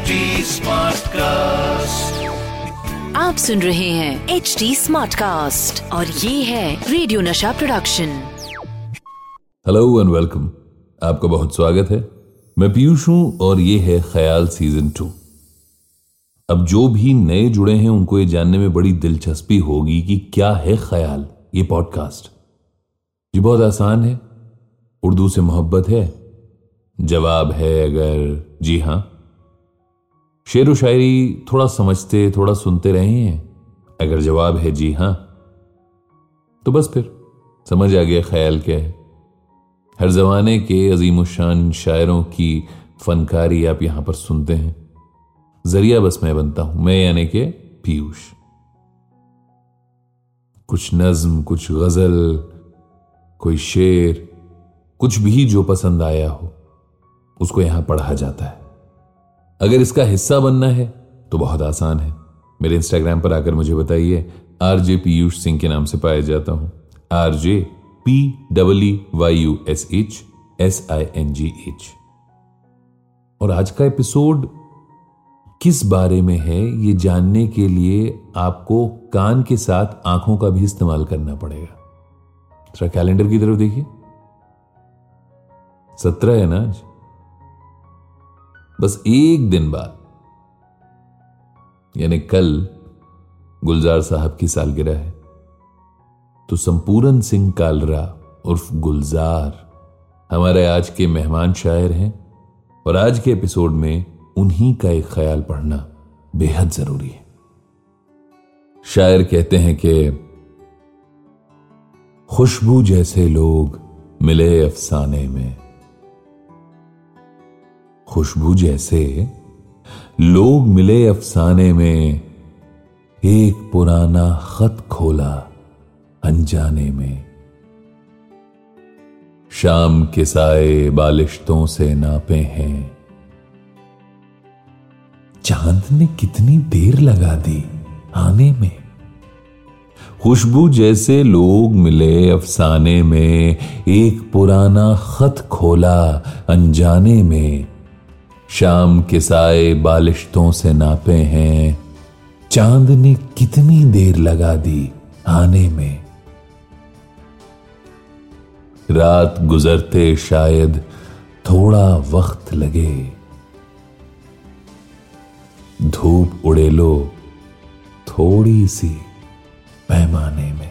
HD cast आप सुन रहे हैं एच डी स्मार्ट कास्ट और ये है रेडियो नशा प्रोडक्शन हेलो एंड वेलकम आपका बहुत स्वागत है। मैं पीयूष हूँ और ये है ख्याल सीज़न टू अब जो भी नए जुड़े हैं उनको ये जानने में बड़ी दिलचस्पी होगी कि क्या है ख्याल ये पॉडकास्ट ये बहुत आसान है उर्दू से मोहब्बत है जवाब है अगर जी हाँ। शेर व शायरी थोड़ा समझते, थोड़ा सुनते रहे हैं। अगर जवाब है, जी हाँ तो बस फिर, समझ आ गया ख्याल क्या है। हर जमाने के अजीम शान शायरों की फनकारी आप यहाँ पर सुनते हैं। ज़रिया बस मैं बनता हूँ, मैं यानी के पीयूष। कुछ नज्म, कुछ गज़ल, कोई शेर, कुछ भी जो पसंद आया हो, उसको यहाँ पढ़ा जाता है। अगर इसका हिस्सा बनना है तो बहुत आसान है। मेरे इंस्टाग्राम पर आकर मुझे बताइए, आरजे पीयूष सिंह के नाम से पाया जाता हूँ। RJ P W Y U S H S I N G H और आज का एपिसोड किस बारे में है, ये जानने के लिए आपको कान के साथ आँखों का भी इस्तेमाल करना पड़ेगा। थोड़ा कैलेंडर की तरफ़ देखिए। सत्रह है ना आज? बस एक दिन बाद, यानी कल, गुलजार साहब की सालगिरह है। तो संपूरन सिंह कालरा उर्फ़ गुलजार हमारे आज के मेहमान शायर हैं और आज के एपिसोड में उन्हीं का एक ख्याल पढ़ना बेहद ज़रूरी है। शायर कहते हैं कि, खुशबू जैसे लोग मिले अफसाने में खुशबू जैसे लोग मिले अफसाने में, एक पुराना खत खोला अनजाने में। शाम के साए बालिश्तों से नापे हैं। चाँद ने कितनी देर लगा दी आने में। खुशबू जैसे लोग मिले अफसाने में, एक पुराना खत खोला अनजाने में। शाम के साए बालिश्तों से नापे हैं। चाँद ने कितनी देर लगा दी आने में। रात गुजरते शायद थोड़ा वक्त लगे। धूप उड़े लो थोड़ी सी पैमाने में।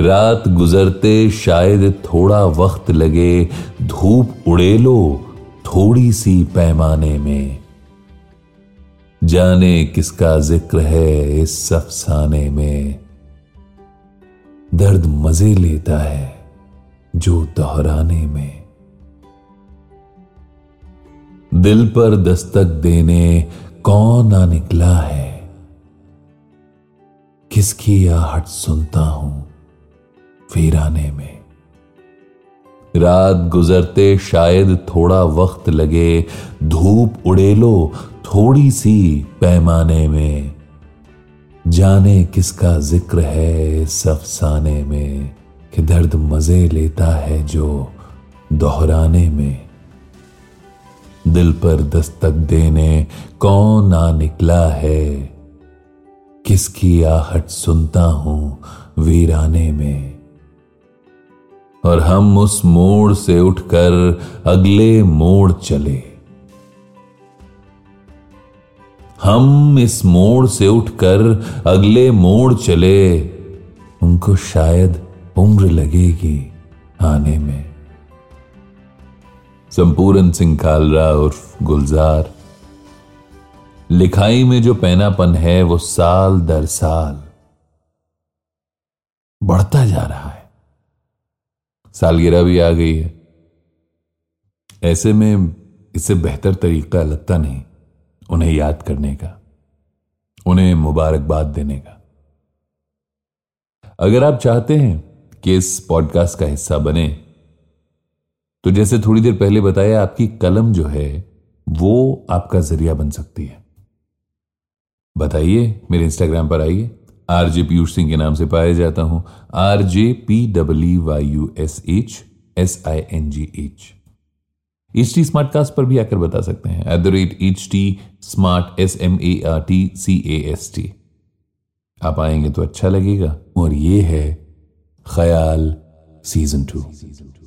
रात गुजरते शायद थोड़ा वक्त लगे। धूप उड़े लो थोड़ी सी पैमाने में। जाने किसका ज़िक्र है इस अफसाने में। दर्द मज़े लेता है जो दोहराने में। दिल पर दस्तक देने कौन आ निकला है? किसकी आहट सुनता हूँ वीराने में। रात गुजरते शायद थोड़ा वक्त लगे, धूप उड़े लो थोड़ी सी पैमाने में। जाने किसका ज़िक्र है इस अफसाने में, कि दर्द मज़े लेता है जो दोहराने में। दिल पर दस्तक देने कौन आ निकला है, किसकी आहट सुनता हूँ वीराने में। और हम उस मोड़ से उठकर अगले मोड़ चले। हम इस मोड़ से उठकर अगले मोड़ चले। उनको शायद उम्र लगेगी आने में। संपूरन सिंह कालरा उर्फ़ गुलजार। लिखाई में जो पैनापन है वो साल दर साल बढ़ता जा रहा सालगिरह भी आ गई है। ऐसे में इससे बेहतर तरीका लगता नहीं उन्हें याद करने का, उन्हें मुबारकबाद देने का। अगर आप चाहते हैं कि इस पॉडकास्ट का हिस्सा बने तो जैसे थोड़ी देर पहले बताया, आपकी कलम जो है, वो आपका ज़रिया बन सकती है। बताइए, मेरे इंस्टाग्राम पर आइए। आरजे पीयूष सिंह के नाम से पाया जाता हूँ। R J P W Y U S H, S I N G H. H T smart cast पर भी आकर बता सकते हैं। At the rate H T smart S M A R T C A S T आप आएँगे तो अच्छा लगेगा। और ये है ख्याल सीज़न टू सीज़न टू